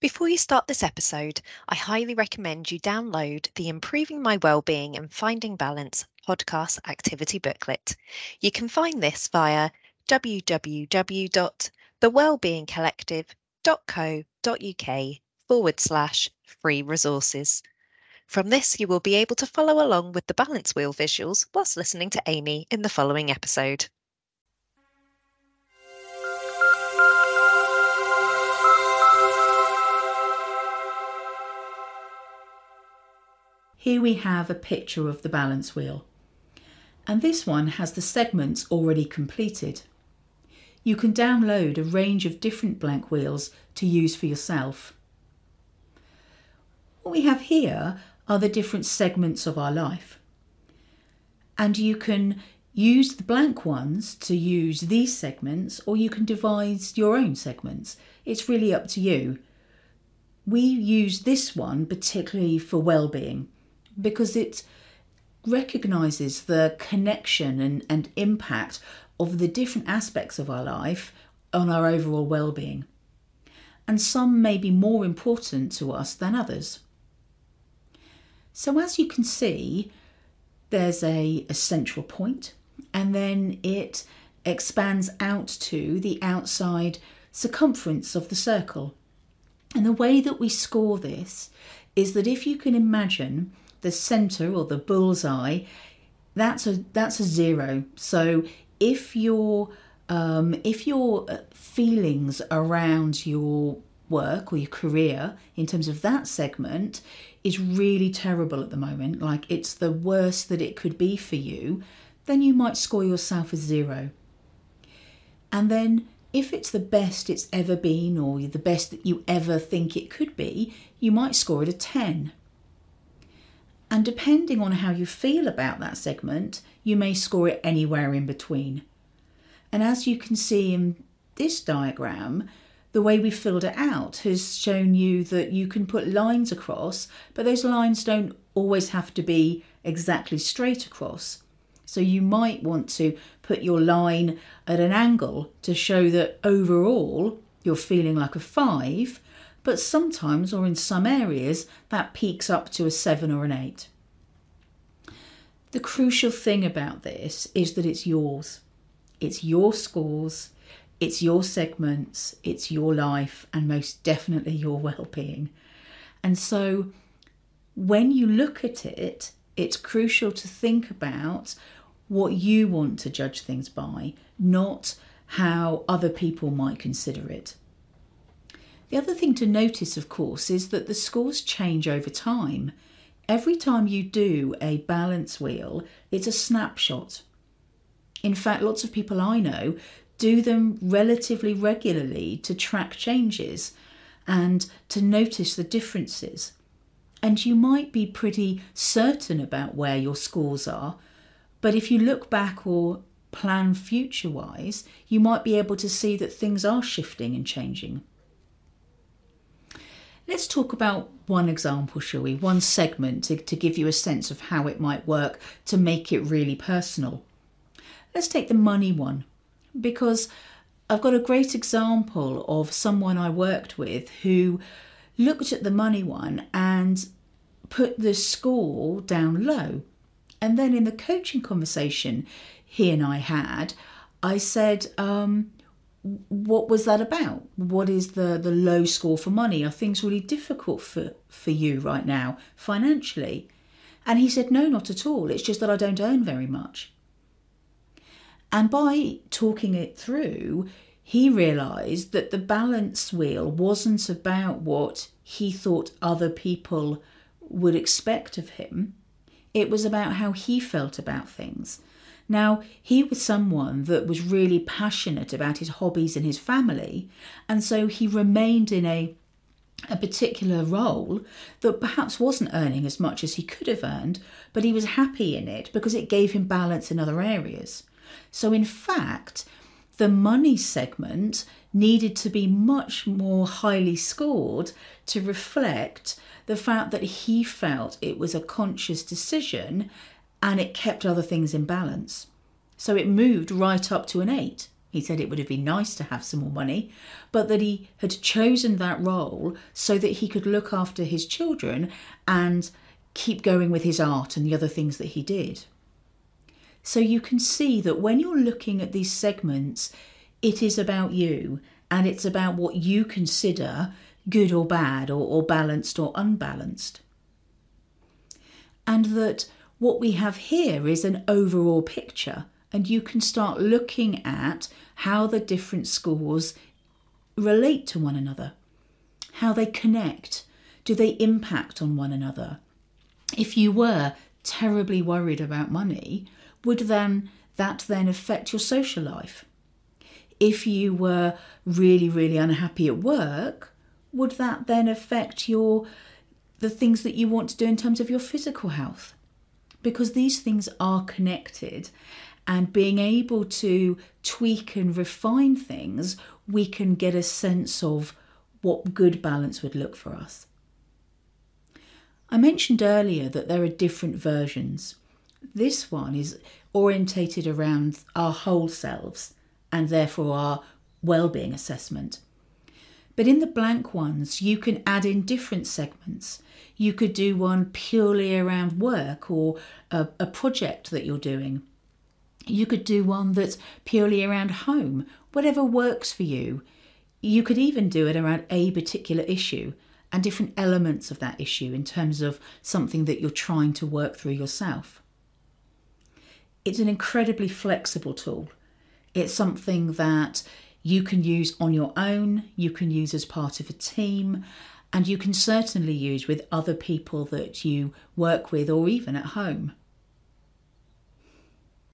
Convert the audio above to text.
Before you start this episode, I highly recommend you download the Improving My Wellbeing and Finding Balance podcast activity booklet. You can find this via www.thewellbeingcollective.co.uk forward slash free resources. From this, you will be able to follow along with the balance wheel visuals whilst listening to Amy in the following episode. Here we have a picture of the balance wheel. And this one has the segments already completed. You can download a range of different blank wheels to use for yourself. What we have here are the different segments of our life. And you can use the blank ones to use these segments, or you can devise your own segments. It's really up to you. We use this one particularly for well-being because it recognizes the connection and, and impact of the different aspects of our life on our overall well-being. And some may be more important to us than others. So as you can see, there's a, a central point and then it expands out to the outside circumference of the circle. And the way that we score this is that if you can imagine the center or the bullseye, that's a that's a zero. So if your um, if your uh, feelings around your work or your career in terms of that segment is really terrible at the moment, like it's the worst that it could be for you, then you might score yourself a zero. And then if it's the best it's ever been or the best that you ever think it could be, you might score it a 10. And depending on how you feel about that segment, you may score it anywhere in between. And as you can see in this diagram, the way we filled it out has shown you that you can put lines across, but those lines don't always have to be exactly straight across. So you might want to put your line at an angle to show that overall you're feeling like a five, but sometimes or in some areas that peaks up to a 7 or an 8. The crucial thing about this is that it's yours. It's your scores, it's your segments, it's your life, and most definitely your well being. And so when you look at it, it's crucial to think about what you want to judge things by, not how other people might consider it. The other thing to notice, of course, is that the scores change over time. Every time you do a balance wheel, it's a snapshot. In fact, lots of people I know do them relatively regularly to track changes and to notice the differences. And you might be pretty certain about where your scores are, but if you look back or plan future wise, you might be able to see that things are shifting and changing. Let's talk about one example, shall we? One segment to, to give you a sense of how it might work to make it really personal. Let's take the money one because I've got a great example of someone I worked with who looked at the money one and put the score down low. And then in the coaching conversation he and I had, I said, um, what was that about? What is the, the low score for money? Are things really difficult for, for you right now financially? And he said, No, not at all. It's just that I don't earn very much. And by talking it through, he realised that the balance wheel wasn't about what he thought other people would expect of him, it was about how he felt about things. Now, he was someone that was really passionate about his hobbies and his family, and so he remained in a a particular role that perhaps wasn't earning as much as he could have earned, but he was happy in it because it gave him balance in other areas. So, in fact, the money segment needed to be much more highly scored to reflect the fact that he felt it was a conscious decision and it kept other things in balance. So it moved right up to an 8. He said it would have been nice to have some more money, but that he had chosen that role so that he could look after his children and keep going with his art and the other things that he did. So you can see that when you're looking at these segments, it is about you and it's about what you consider good or bad or, or balanced or unbalanced. And that what we have here is an overall picture and you can start looking at how the different scores relate to one another, how they connect, do they impact on one another. If you were terribly worried about money, would then that then affect your social life? If you were really, really unhappy at work, would that then affect your the things that you want to do in terms of your physical health? Because these things are connected and being able to tweak and refine things, we can get a sense of what good balance would look for us. I mentioned earlier that there are different versions. This one is orientated around our whole selves and therefore our well-being assessment. But in the blank ones, you can add in different segments. You could do one purely around work or a, a project that you're doing you could do one that's purely around home, whatever works for you. You could even do it around a particular issue and different elements of that issue in terms of something that you're trying to work through yourself. It's an incredibly flexible tool. It's something that you can use on your own, you can use as part of a team, and you can certainly use with other people that you work with or even at home.